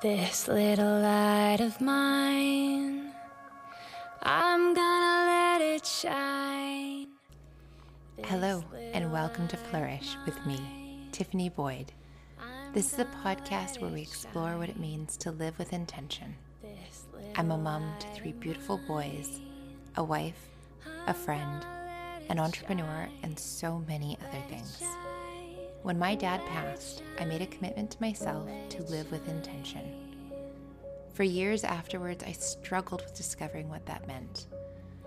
This little light of mine, I'm gonna let it shine. Hello, and welcome to Flourish with me, Tiffany Boyd. This is a podcast where we explore what it means to live with intention. I'm a mom to three beautiful boys, a wife, a friend, an entrepreneur, and so many other things. When my dad passed, I made a commitment to myself to live with intention. For years afterwards, I struggled with discovering what that meant.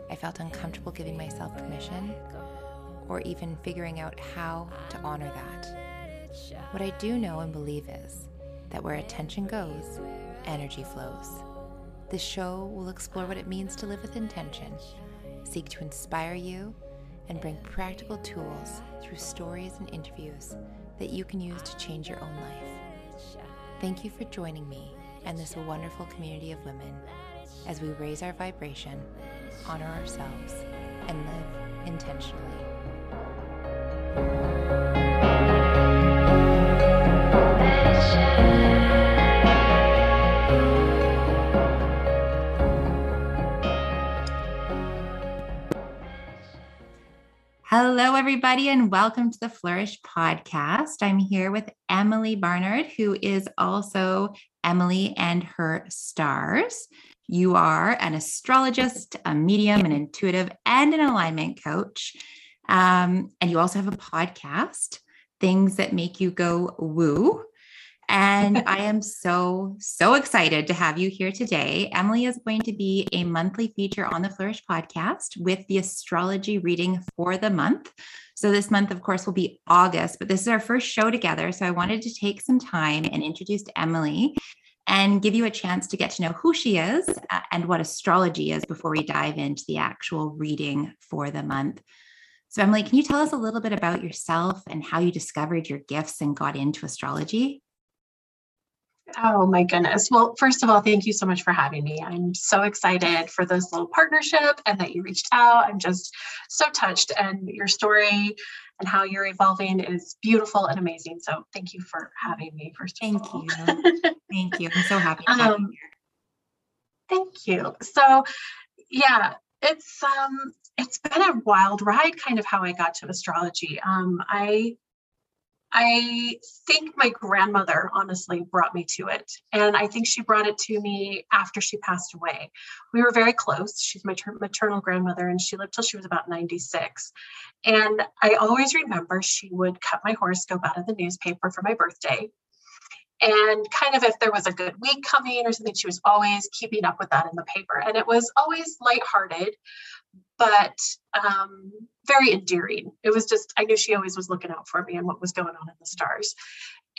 I felt uncomfortable giving myself permission or even figuring out how to honor that. What I do know and believe is that where attention goes, energy flows. This show will explore what it means to live with intention, seek to inspire you, and bring practical tools through stories and interviews that you can use to change your own life. Thank you for joining me and this wonderful community of women as we raise our vibration, honor ourselves, and live intentionally. Everybody, and welcome to the Flourish podcast. I'm here with Emily Barnard, who is also Emily and her stars. You are an astrologist, a medium, an intuitive, and an alignment coach. Um, and you also have a podcast, Things That Make You Go Woo. And I am so, so excited to have you here today. Emily is going to be a monthly feature on the Flourish podcast with the astrology reading for the month. So, this month, of course, will be August, but this is our first show together. So, I wanted to take some time and introduce Emily and give you a chance to get to know who she is uh, and what astrology is before we dive into the actual reading for the month. So, Emily, can you tell us a little bit about yourself and how you discovered your gifts and got into astrology? Oh my goodness. Well, first of all, thank you so much for having me. I'm so excited for this little partnership and that you reached out. I'm just so touched and your story and how you're evolving is beautiful and amazing. So thank you for having me first thank you. thank you. I'm so happy um, here. Thank you. So yeah, it's um it's been a wild ride kind of how I got to astrology. Um I I think my grandmother honestly brought me to it. And I think she brought it to me after she passed away. We were very close. She's my maternal grandmother, and she lived till she was about 96. And I always remember she would cut my horoscope out of the newspaper for my birthday. And kind of if there was a good week coming or something, she was always keeping up with that in the paper. And it was always lighthearted, but um, very endearing. It was just, I knew she always was looking out for me and what was going on in the stars.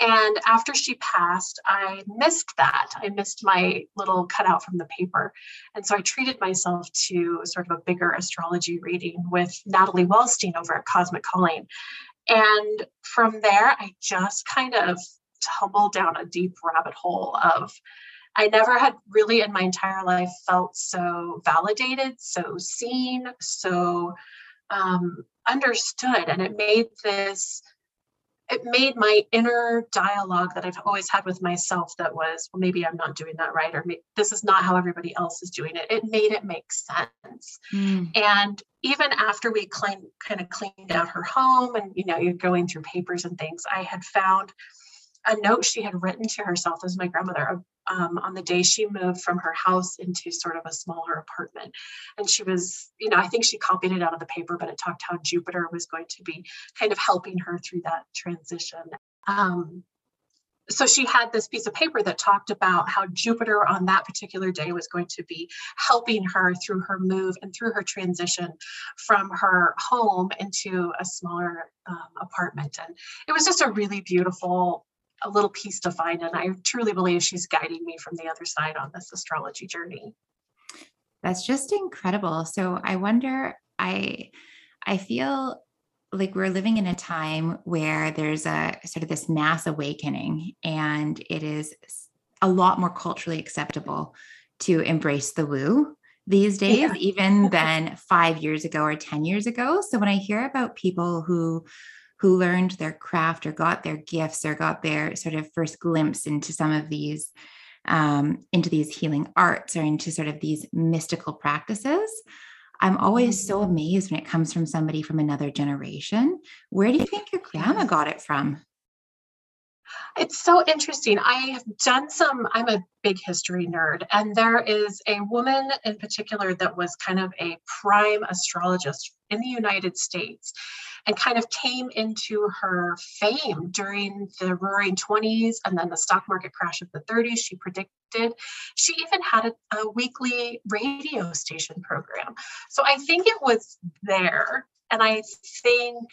And after she passed, I missed that. I missed my little cutout from the paper. And so I treated myself to sort of a bigger astrology reading with Natalie Wellstein over at Cosmic Calling. And from there, I just kind of tumbled down a deep rabbit hole of I never had really in my entire life felt so validated, so seen, so um, understood. And it made this, it made my inner dialogue that I've always had with myself that was, well, maybe I'm not doing that right, or this is not how everybody else is doing it. It made it make sense. Mm. And even after we clean, kind of cleaned out her home and, you know, you're going through papers and things, I had found a note she had written to herself as my grandmother um, on the day she moved from her house into sort of a smaller apartment. And she was, you know, I think she copied it out of the paper, but it talked how Jupiter was going to be kind of helping her through that transition. Um, so she had this piece of paper that talked about how Jupiter on that particular day was going to be helping her through her move and through her transition from her home into a smaller um, apartment. And it was just a really beautiful a little piece to find. And I truly believe she's guiding me from the other side on this astrology journey. That's just incredible. So I wonder, I I feel like we're living in a time where there's a sort of this mass awakening and it is a lot more culturally acceptable to embrace the woo these days yeah. even than 5 years ago or 10 years ago so when i hear about people who who learned their craft or got their gifts or got their sort of first glimpse into some of these um, into these healing arts or into sort of these mystical practices, I'm always so mm-hmm. amazed when it comes from somebody from another generation. Where do you think your grandma got it from? It's so interesting. I have done some, I'm a big history nerd, and there is a woman in particular that was kind of a prime astrologist in the United States and kind of came into her fame during the roaring 20s and then the stock market crash of the 30s. She predicted. She even had a, a weekly radio station program. So I think it was there. And I think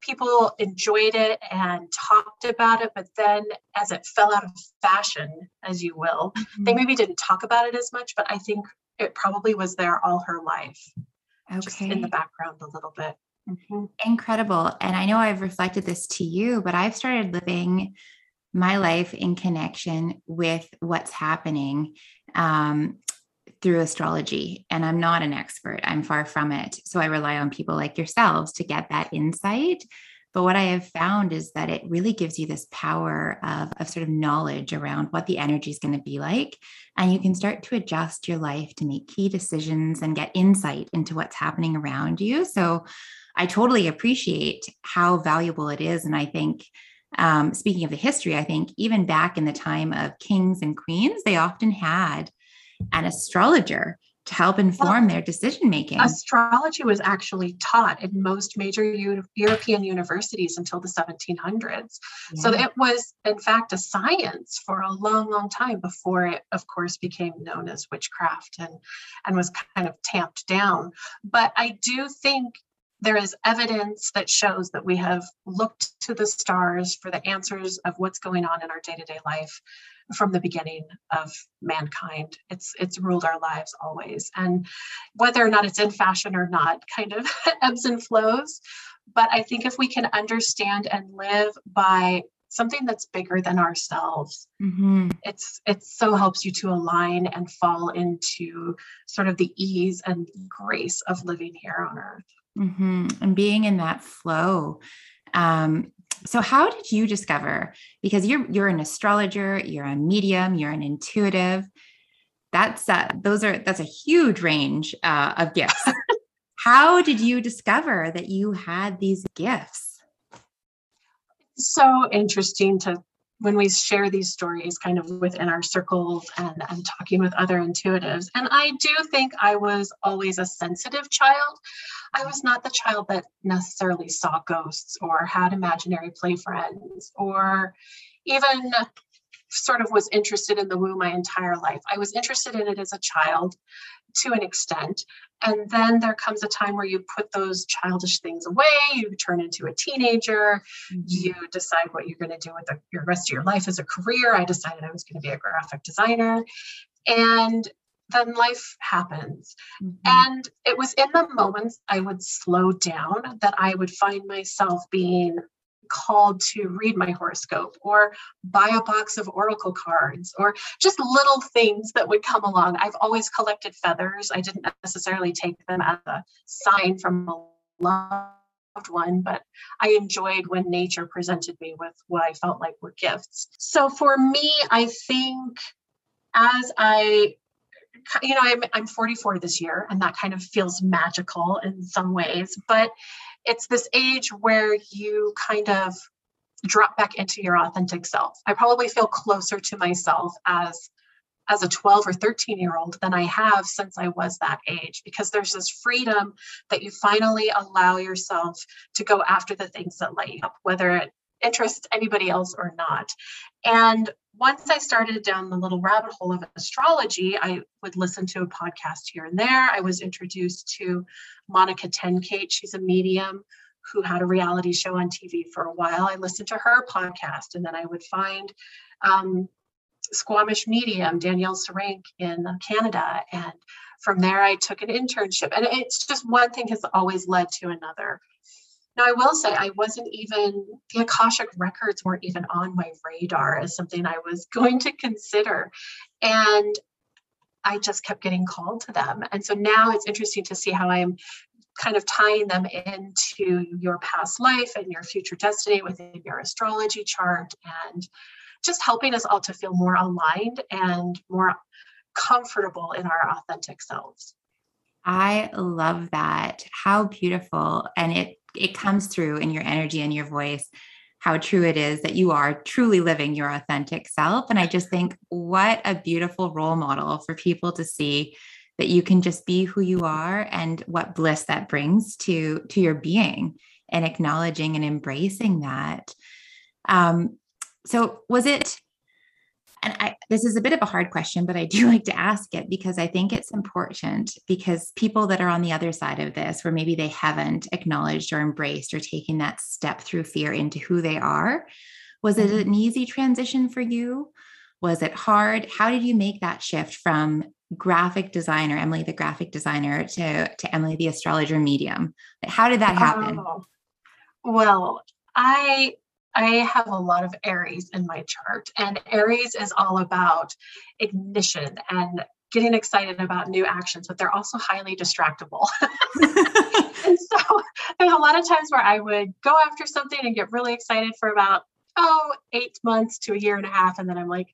people enjoyed it and talked about it, but then as it fell out of fashion, as you will, mm-hmm. they maybe didn't talk about it as much, but I think it probably was there all her life. Okay. Just in the background a little bit. Mm-hmm. Incredible. And I know I've reflected this to you, but I've started living my life in connection with what's happening um, through astrology. And I'm not an expert, I'm far from it. So I rely on people like yourselves to get that insight. But what I have found is that it really gives you this power of, of sort of knowledge around what the energy is going to be like. And you can start to adjust your life to make key decisions and get insight into what's happening around you. So I totally appreciate how valuable it is. And I think, um, speaking of the history, I think even back in the time of kings and queens, they often had an astrologer to help inform their decision making. Astrology was actually taught in most major U- European universities until the 1700s. Yeah. So it was, in fact, a science for a long, long time before it, of course, became known as witchcraft and, and was kind of tamped down. But I do think there is evidence that shows that we have looked to the stars for the answers of what's going on in our day-to-day life from the beginning of mankind it's it's ruled our lives always and whether or not it's in fashion or not kind of ebbs and flows but i think if we can understand and live by something that's bigger than ourselves mm-hmm. it's it so helps you to align and fall into sort of the ease and grace of living here on earth mm-hmm. and being in that flow um, so how did you discover because you're you're an astrologer you're a medium you're an intuitive that's uh, those are that's a huge range uh, of gifts. How did you discover that you had these gifts? So interesting to when we share these stories kind of within our circles and, and talking with other intuitives. And I do think I was always a sensitive child. I was not the child that necessarily saw ghosts or had imaginary play friends or even sort of was interested in the woo my entire life. I was interested in it as a child to an extent. And then there comes a time where you put those childish things away, you turn into a teenager, mm-hmm. you decide what you're going to do with the your rest of your life as a career. I decided I was going to be a graphic designer. And then life happens. Mm-hmm. And it was in the moments I would slow down that I would find myself being called to read my horoscope or buy a box of oracle cards or just little things that would come along. I've always collected feathers. I didn't necessarily take them as a sign from a loved one, but I enjoyed when nature presented me with what I felt like were gifts. So for me, I think as I you know, I'm, I'm 44 this year, and that kind of feels magical in some ways. But it's this age where you kind of drop back into your authentic self. I probably feel closer to myself as as a 12 or 13 year old than I have since I was that age because there's this freedom that you finally allow yourself to go after the things that light you up, whether it interests anybody else or not. And once I started down the little rabbit hole of astrology, I would listen to a podcast here and there. I was introduced to Monica Ten-Kate. She's a medium who had a reality show on TV for a while. I listened to her podcast, and then I would find um, Squamish medium Danielle Serenk in Canada. And from there, I took an internship. And it's just one thing has always led to another. Now, I will say I wasn't even, the Akashic records weren't even on my radar as something I was going to consider. And I just kept getting called to them. And so now it's interesting to see how I'm kind of tying them into your past life and your future destiny within your astrology chart and just helping us all to feel more aligned and more comfortable in our authentic selves. I love that. How beautiful. And it it comes through in your energy and your voice how true it is that you are truly living your authentic self. And I just think what a beautiful role model for people to see that you can just be who you are and what bliss that brings to to your being and acknowledging and embracing that. Um, so was it and I, this is a bit of a hard question, but I do like to ask it because I think it's important because people that are on the other side of this, where maybe they haven't acknowledged or embraced or taken that step through fear into who they are, was it mm-hmm. an easy transition for you? Was it hard? How did you make that shift from graphic designer, Emily the graphic designer, to, to Emily the astrologer medium? How did that happen? Oh, well, I I have a lot of Aries in my chart, and Aries is all about ignition and getting excited about new actions, but they're also highly distractible. and so there's a lot of times where I would go after something and get really excited for about, oh, eight months to a year and a half. And then I'm like,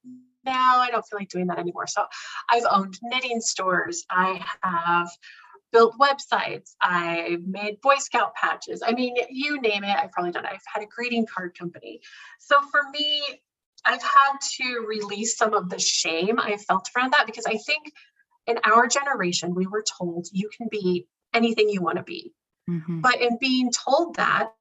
no, I don't feel like doing that anymore. So I've owned knitting stores. I have built websites. I've made Boy Scout patches. I mean, you name it, I've probably done it. I've had a greeting card company. So for me, I've had to release some of the shame I felt around that because I think in our generation, we were told you can be anything you want to be. Mm-hmm. But in being told that,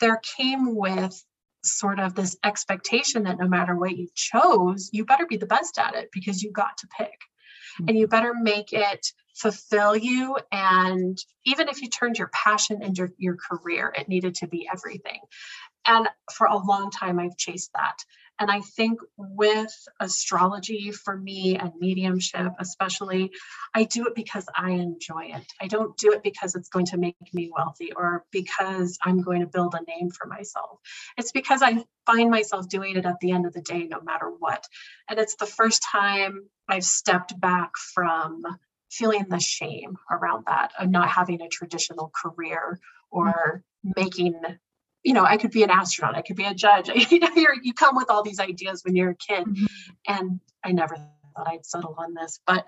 there came with sort of this expectation that no matter what you chose, you better be the best at it because you got to pick. Mm-hmm. And you better make it fulfill you. And even if you turned your passion into your, career, it needed to be everything. And for a long time, I've chased that. And I think with astrology for me and mediumship, especially, I do it because I enjoy it. I don't do it because it's going to make me wealthy or because I'm going to build a name for myself. It's because I find myself doing it at the end of the day, no matter what. And it's the first time I've stepped back from feeling the shame around that of not having a traditional career or making you know i could be an astronaut i could be a judge you know you come with all these ideas when you're a kid mm-hmm. and i never thought i'd settle on this but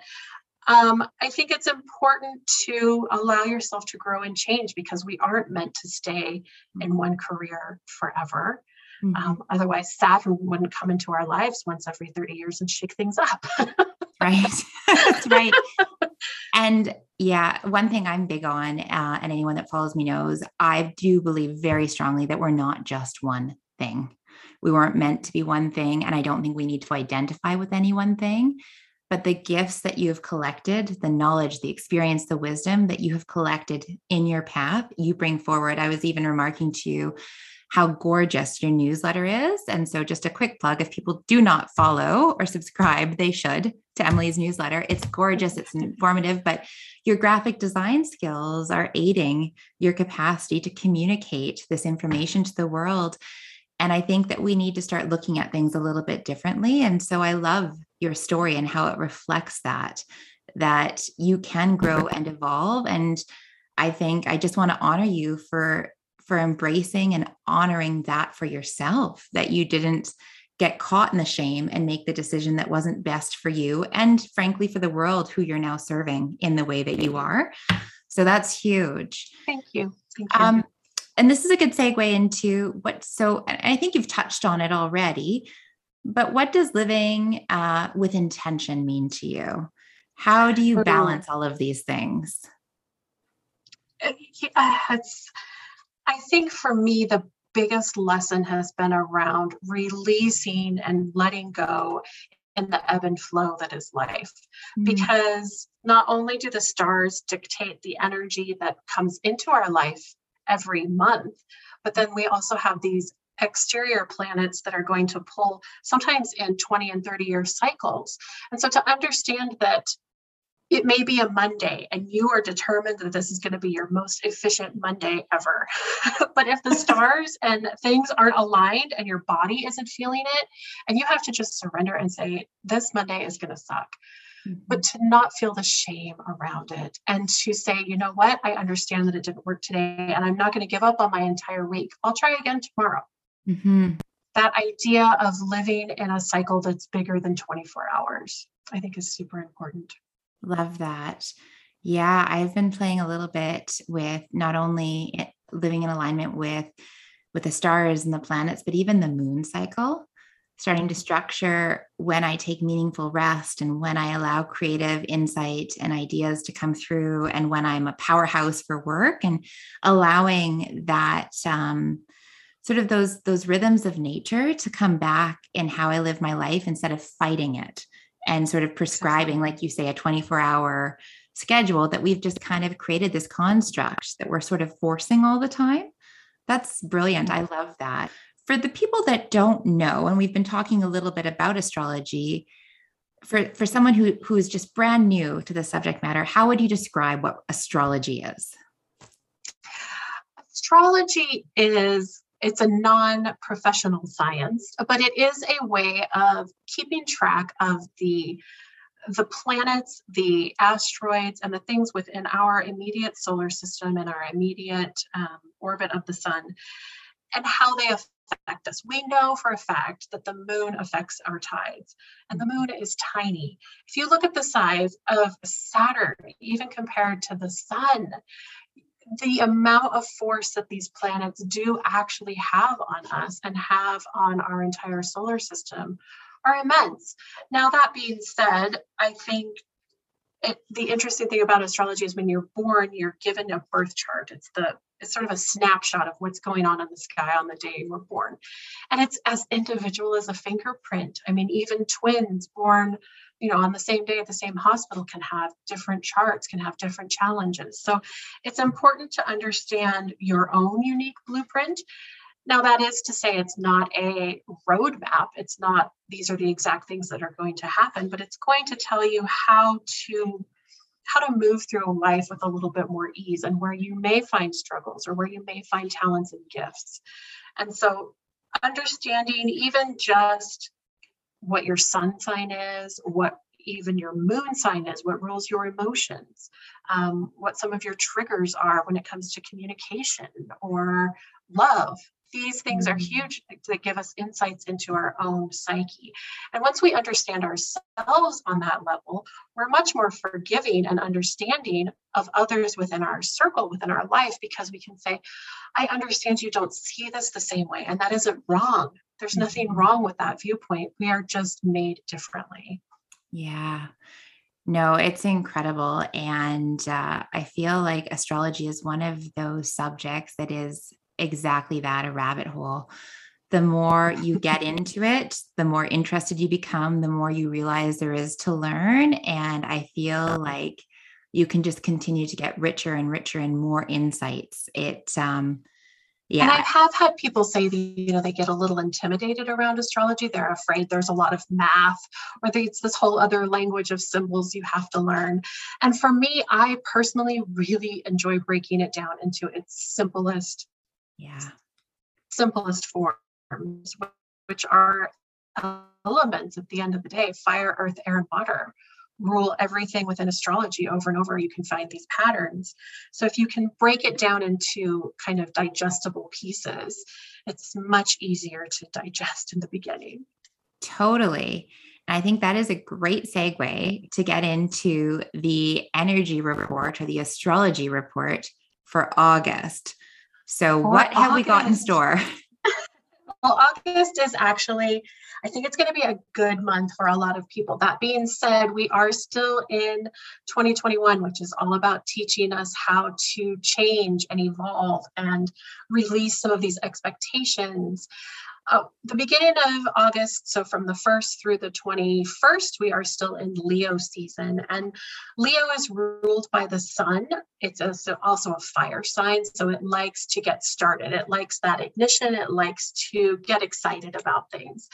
um, i think it's important to allow yourself to grow and change because we aren't meant to stay in mm-hmm. one career forever mm-hmm. um, otherwise saturn wouldn't come into our lives once every 30 years and shake things up right that's right and yeah, one thing I'm big on, uh, and anyone that follows me knows, I do believe very strongly that we're not just one thing. We weren't meant to be one thing. And I don't think we need to identify with any one thing. But the gifts that you have collected, the knowledge, the experience, the wisdom that you have collected in your path, you bring forward. I was even remarking to you how gorgeous your newsletter is. And so, just a quick plug if people do not follow or subscribe, they should to Emily's newsletter. It's gorgeous, it's informative, but your graphic design skills are aiding your capacity to communicate this information to the world. And I think that we need to start looking at things a little bit differently. And so I love your story and how it reflects that, that you can grow and evolve. And I think I just want to honor you for for embracing and honoring that for yourself that you didn't get caught in the shame and make the decision that wasn't best for you and frankly for the world who you're now serving in the way that you are. So that's huge. Thank you. Thank you. Um, and this is a good segue into what so i think you've touched on it already but what does living uh, with intention mean to you? How do you balance all of these things? Uh, it's I think for me, the biggest lesson has been around releasing and letting go in the ebb and flow that is life. Mm-hmm. Because not only do the stars dictate the energy that comes into our life every month, but then we also have these exterior planets that are going to pull sometimes in 20 and 30 year cycles. And so to understand that it may be a Monday and you are determined that this is going to be your most efficient Monday ever. but if the stars and things aren't aligned and your body isn't feeling it, and you have to just surrender and say, this Monday is going to suck. Mm-hmm. But to not feel the shame around it and to say, you know what, I understand that it didn't work today and I'm not going to give up on my entire week. I'll try again tomorrow. Mm-hmm. that idea of living in a cycle that's bigger than 24 hours, I think is super important. Love that. Yeah, I've been playing a little bit with not only living in alignment with with the stars and the planets, but even the moon cycle, starting to structure when I take meaningful rest and when I allow creative insight and ideas to come through, and when I'm a powerhouse for work, and allowing that um, sort of those those rhythms of nature to come back in how I live my life instead of fighting it and sort of prescribing, like you say, a 24 hour schedule that we've just kind of created this construct that we're sort of forcing all the time. That's brilliant. I love that. For the people that don't know, and we've been talking a little bit about astrology, for, for someone who, who is just brand new to the subject matter, how would you describe what astrology is? Astrology is it's a non-professional science, but it is a way of keeping track of the the planets, the asteroids, and the things within our immediate solar system and our immediate um, orbit of the sun, and how they affect us. We know for a fact that the moon affects our tides, and the moon is tiny. If you look at the size of Saturn, even compared to the sun, the amount of force that these planets do actually have on us and have on our entire solar system are immense. Now, that being said, I think it, the interesting thing about astrology is when you're born, you're given a birth chart. It's the it's sort of a snapshot of what's going on in the sky on the day you were born. And it's as individual as a fingerprint. I mean, even twins born you know on the same day at the same hospital can have different charts can have different challenges so it's important to understand your own unique blueprint now that is to say it's not a roadmap it's not these are the exact things that are going to happen but it's going to tell you how to how to move through life with a little bit more ease and where you may find struggles or where you may find talents and gifts and so understanding even just what your sun sign is, what even your moon sign is, what rules your emotions, um, what some of your triggers are when it comes to communication or love. These things are mm. huge that give us insights into our own psyche. And once we understand ourselves on that level, we're much more forgiving and understanding of others within our circle, within our life, because we can say, I understand you don't see this the same way, and that isn't wrong. There's nothing mm-hmm. wrong with that viewpoint. We are just made differently. Yeah. No, it's incredible. And uh, I feel like astrology is one of those subjects that is exactly that a rabbit hole. The more you get into it, the more interested you become, the more you realize there is to learn. And I feel like you can just continue to get richer and richer and more insights. It, um, yeah. And I have had people say that, you know, they get a little intimidated around astrology. They're afraid there's a lot of math or it's this whole other language of symbols you have to learn. And for me, I personally really enjoy breaking it down into its simplest, yeah, simplest forms, which are elements at the end of the day, fire, earth, air, and water rule everything within astrology over and over. You can find these patterns. So if you can break it down into kind of digestible pieces it's much easier to digest in the beginning. Totally. I think that is a great segue to get into the energy report or the astrology report for August. So, for what have August. we got in store? well, August is actually I think it's going to be a good month for a lot of people. That being said, we are still in 2021, which is all about teaching us how to change and evolve and release some of these expectations uh, the beginning of August, so from the 1st through the 21st, we are still in Leo season. And Leo is ruled by the sun. It's also a fire sign, so it likes to get started. It likes that ignition. It likes to get excited about things.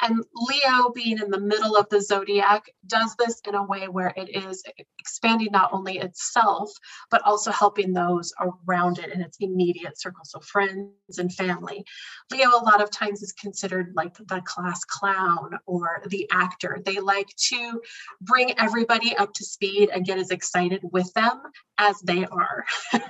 And Leo, being in the middle of the zodiac, does this in a way where it is expanding not only itself, but also helping those around it in its immediate circle, so friends and family. Leo, a lot of times, is considered like the class clown or the actor. They like to bring everybody up to speed and get as excited with them as they are.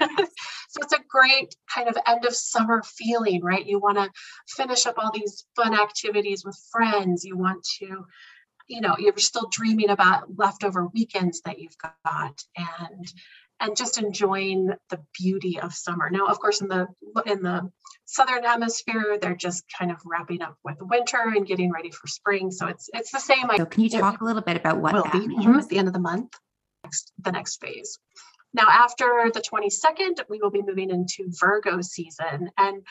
So it's a great kind of end of summer feeling, right? You want to finish up all these fun activities with friends. You want to, you know, you're still dreaming about leftover weekends that you've got and and just enjoying the beauty of summer. Now, of course, in the in the southern hemisphere, they're just kind of wrapping up with winter and getting ready for spring. So it's it's the same. So can you talk a little bit about what that be means? Mm-hmm, at the end of the month? Next, the next phase. Now, after the 22nd, we will be moving into Virgo season. And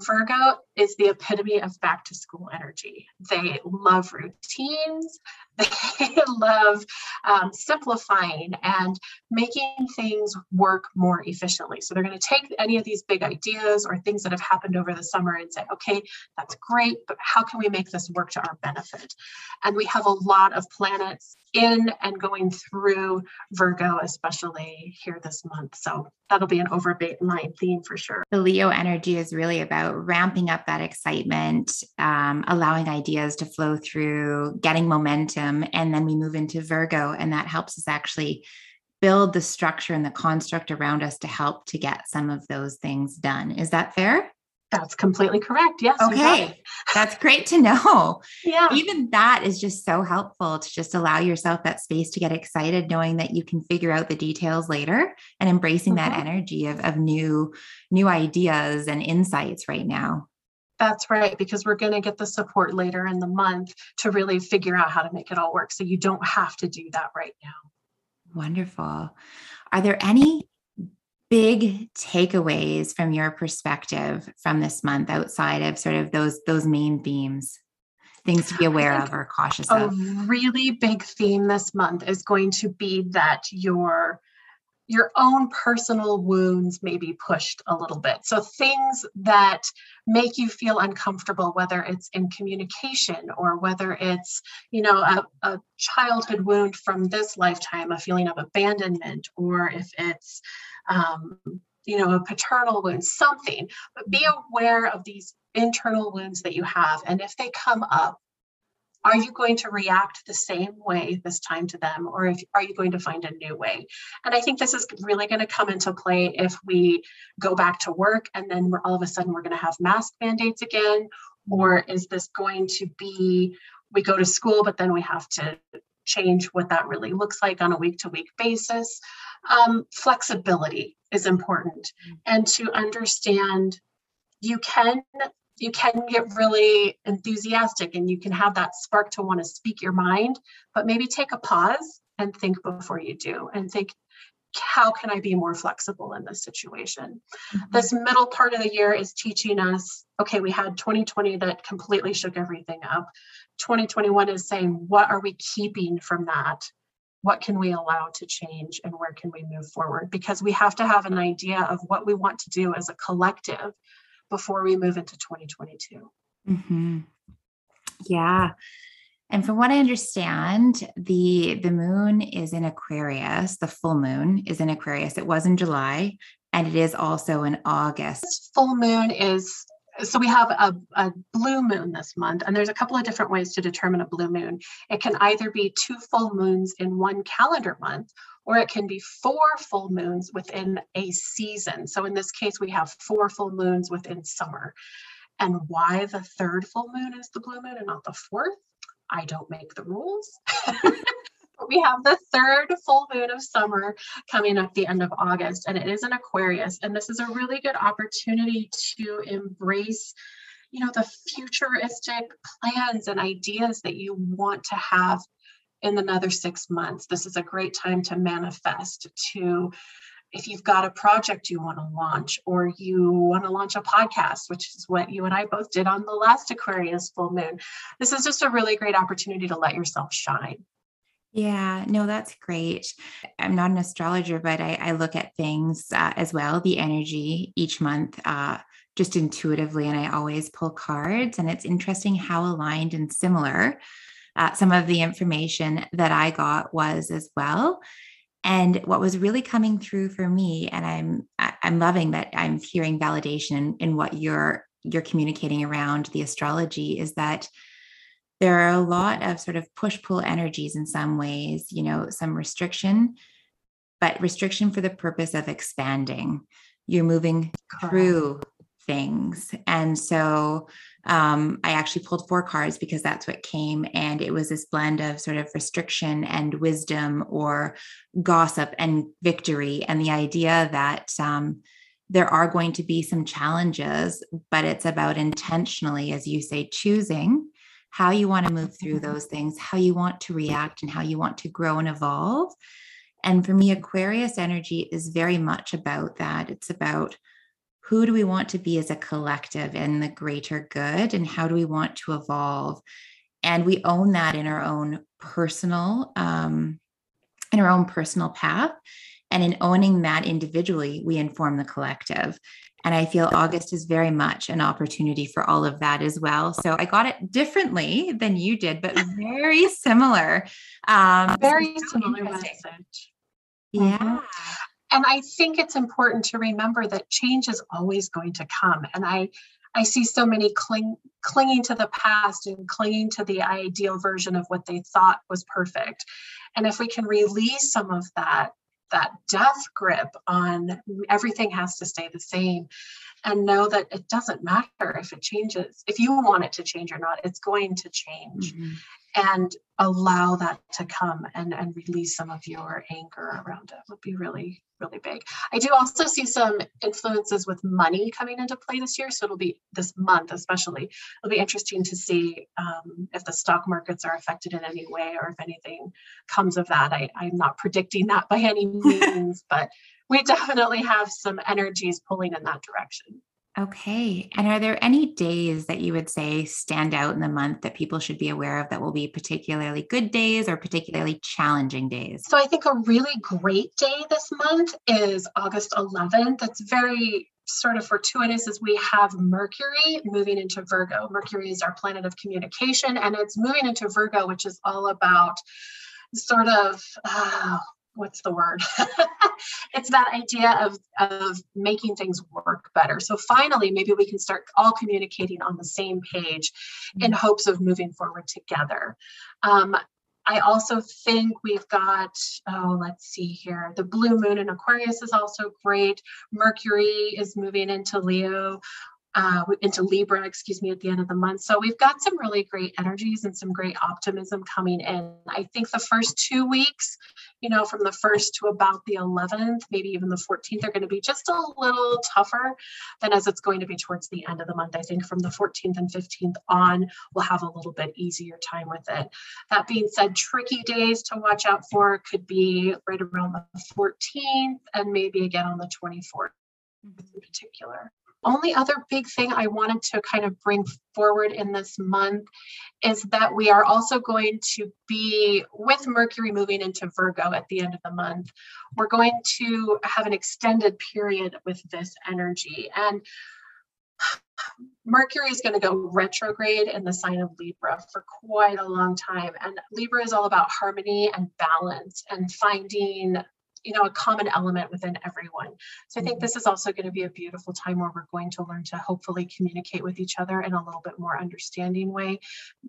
Virgo is the epitome of back to school energy. They love routines, they love um, simplifying and making things work more efficiently. So they're going to take any of these big ideas or things that have happened over the summer and say, okay, that's great, but how can we make this work to our benefit? And we have a lot of planets in and going through Virgo, especially here this month. So that'll be an overline theme for sure. The Leo energy is really about ramping up that excitement, um, allowing ideas to flow through, getting momentum. And then we move into Virgo, and that helps us actually build the structure and the construct around us to help to get some of those things done. Is that fair? That's completely correct. Yes. Okay. That's great to know. Yeah. Even that is just so helpful to just allow yourself that space to get excited, knowing that you can figure out the details later and embracing mm-hmm. that energy of, of new, new ideas and insights right now. That's right, because we're going to get the support later in the month to really figure out how to make it all work. So you don't have to do that right now. Wonderful. Are there any big takeaways from your perspective from this month outside of sort of those those main themes things to be aware of or cautious a of a really big theme this month is going to be that your your own personal wounds may be pushed a little bit. So, things that make you feel uncomfortable, whether it's in communication or whether it's, you know, a, a childhood wound from this lifetime, a feeling of abandonment, or if it's, um, you know, a paternal wound, something, but be aware of these internal wounds that you have. And if they come up, are you going to react the same way this time to them or if, are you going to find a new way? And i think this is really going to come into play if we go back to work and then we're all of a sudden we're going to have mask mandates again or is this going to be we go to school but then we have to change what that really looks like on a week to week basis? Um, flexibility is important. And to understand you can you can get really enthusiastic and you can have that spark to want to speak your mind, but maybe take a pause and think before you do and think, how can I be more flexible in this situation? Mm-hmm. This middle part of the year is teaching us okay, we had 2020 that completely shook everything up. 2021 is saying, what are we keeping from that? What can we allow to change and where can we move forward? Because we have to have an idea of what we want to do as a collective before we move into 2022. Mm-hmm. Yeah. And from what I understand, the the moon is in Aquarius. The full moon is in Aquarius. It was in July, and it is also in August. This full moon is so we have a, a blue moon this month, and there's a couple of different ways to determine a blue moon. It can either be two full moons in one calendar month, or it can be four full moons within a season. So in this case, we have four full moons within summer. And why the third full moon is the blue moon and not the fourth, I don't make the rules. but we have the third full moon of summer coming up the end of August, and it is in Aquarius. And this is a really good opportunity to embrace you know the futuristic plans and ideas that you want to have in another six months. This is a great time to manifest, to if you've got a project you want to launch or you want to launch a podcast, which is what you and I both did on the last Aquarius full moon. This is just a really great opportunity to let yourself shine. Yeah, no, that's great. I'm not an astrologer, but I, I look at things uh, as well, the energy each month, uh, just intuitively. And I always pull cards. And it's interesting how aligned and similar uh, some of the information that I got was as well. And what was really coming through for me, and I'm I'm loving that I'm hearing validation in, in what you're you're communicating around the astrology is that there are a lot of sort of push pull energies in some ways, you know, some restriction, but restriction for the purpose of expanding. you're moving through things. And so um, I actually pulled four cards because that's what came. And it was this blend of sort of restriction and wisdom or gossip and victory. And the idea that um, there are going to be some challenges, but it's about intentionally, as you say, choosing how you want to move through those things, how you want to react, and how you want to grow and evolve. And for me, Aquarius energy is very much about that. It's about who do we want to be as a collective and the greater good, and how do we want to evolve? And we own that in our own personal, um, in our own personal path. And in owning that individually, we inform the collective. And I feel August is very much an opportunity for all of that as well. So I got it differently than you did, but very similar. Um, very so similar message. Yeah. And I think it's important to remember that change is always going to come. And I, I see so many cling, clinging to the past and clinging to the ideal version of what they thought was perfect. And if we can release some of that that death grip on everything has to stay the same and know that it doesn't matter if it changes if you want it to change or not it's going to change mm-hmm and allow that to come and, and release some of your anger around it would be really really big. I do also see some influences with money coming into play this year so it'll be this month especially it'll be interesting to see um, if the stock markets are affected in any way or if anything comes of that. I, i'm not predicting that by any means but we definitely have some energies pulling in that direction Okay. And are there any days that you would say stand out in the month that people should be aware of that will be particularly good days or particularly challenging days? So I think a really great day this month is August 11th. That's very sort of fortuitous as we have Mercury moving into Virgo. Mercury is our planet of communication and it's moving into Virgo, which is all about sort of uh, what's the word it's that idea of of making things work better so finally maybe we can start all communicating on the same page in mm-hmm. hopes of moving forward together um, I also think we've got, oh, let's see here. The blue moon in Aquarius is also great. Mercury is moving into Leo uh, into Libra, excuse me, at the end of the month. So we've got some really great energies and some great optimism coming in. I think the first two weeks, you know, from the 1st to about the 11th, maybe even the 14th, are going to be just a little tougher than as it's going to be towards the end of the month. I think from the 14th and 15th on, we'll have a little bit easier time with it. That being said, tricky days to watch out for could be right around the 14th and maybe again on the 24th in particular only other big thing I wanted to kind of bring forward in this month is that we are also going to be with Mercury moving into Virgo at the end of the month. We're going to have an extended period with this energy. And Mercury is going to go retrograde in the sign of Libra for quite a long time. And Libra is all about harmony and balance and finding you know a common element within everyone. So i think mm-hmm. this is also going to be a beautiful time where we're going to learn to hopefully communicate with each other in a little bit more understanding way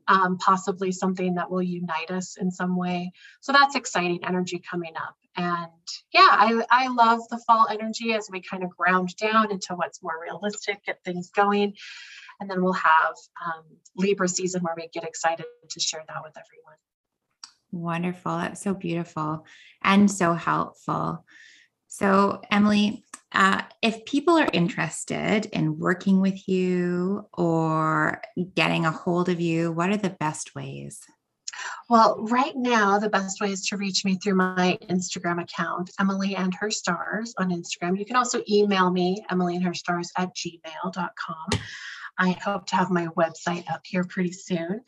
um, possibly something that will unite us in some way. So that's exciting energy coming up. And yeah i, I love the fall energy as we kind of ground down into what's more realistic get things going and then we'll have um, libra season where we get excited to share that with everyone Wonderful. That's so beautiful and so helpful. So, Emily, uh, if people are interested in working with you or getting a hold of you, what are the best ways? Well, right now, the best way is to reach me through my Instagram account, Emily and Her Stars on Instagram. You can also email me, Emily and Her Stars at gmail.com. I hope to have my website up here pretty soon.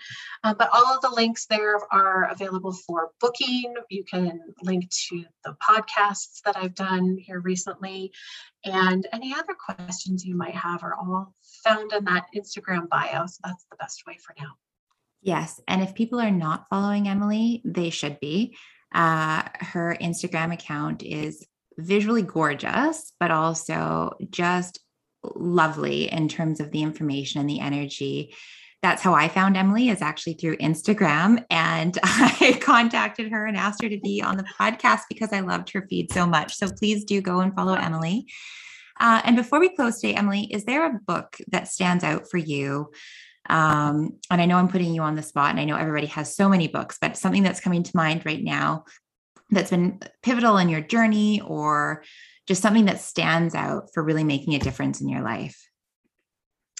Uh, but all of the links there are available for booking. You can link to the podcasts that I've done here recently. And any other questions you might have are all found in that Instagram bio. So that's the best way for now. Yes. And if people are not following Emily, they should be. Uh, her Instagram account is visually gorgeous, but also just lovely in terms of the information and the energy. That's how I found Emily is actually through Instagram. And I contacted her and asked her to be on the podcast because I loved her feed so much. So please do go and follow Emily. Uh, and before we close today, Emily, is there a book that stands out for you? Um, and I know I'm putting you on the spot, and I know everybody has so many books, but something that's coming to mind right now that's been pivotal in your journey or just something that stands out for really making a difference in your life?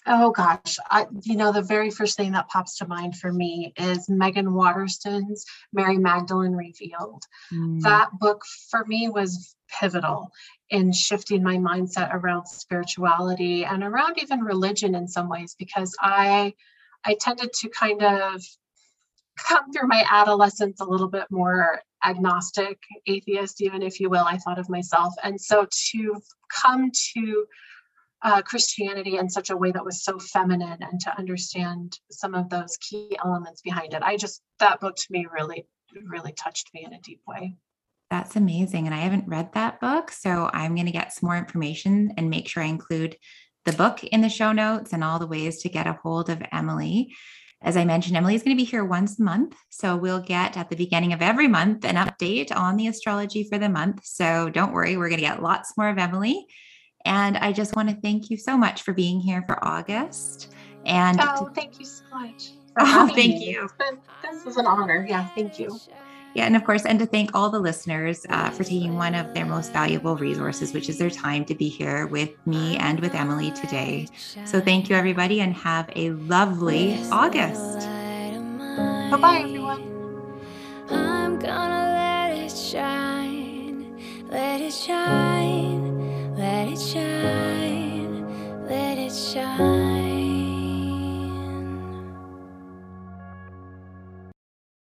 Oh gosh, I, you know, the very first thing that pops to mind for me is Meggan Watterson's Mary Magdalene Revealed. Mm. That book for me was pivotal in shifting my mindset around spirituality and around even religion in some ways because I I tended to kind of come through my adolescence a little bit more agnostic, atheist, even if you will, I thought of myself. And so to come to uh, Christianity in such a way that was so feminine and to understand some of those key elements behind it. I just, that book to me really, really touched me in a deep way. That's amazing. And I haven't read that book. So I'm going to get some more information and make sure I include the book in the show notes and all the ways to get a hold of Emily. As I mentioned, Emily is going to be here once a month. So we'll get at the beginning of every month an update on the astrology for the month. So don't worry, we're going to get lots more of Emily. And I just want to thank you so much for being here for August. And oh, thank you so much. Oh, thank you. Been, this is an honor. Yeah, thank you. Yeah, and of course, and to thank all the listeners uh, for taking one of their most valuable resources, which is their time to be here with me and with Emily today. So thank you, everybody, and have a lovely August. Bye bye, everyone. I'm gonna let it shine, let it shine.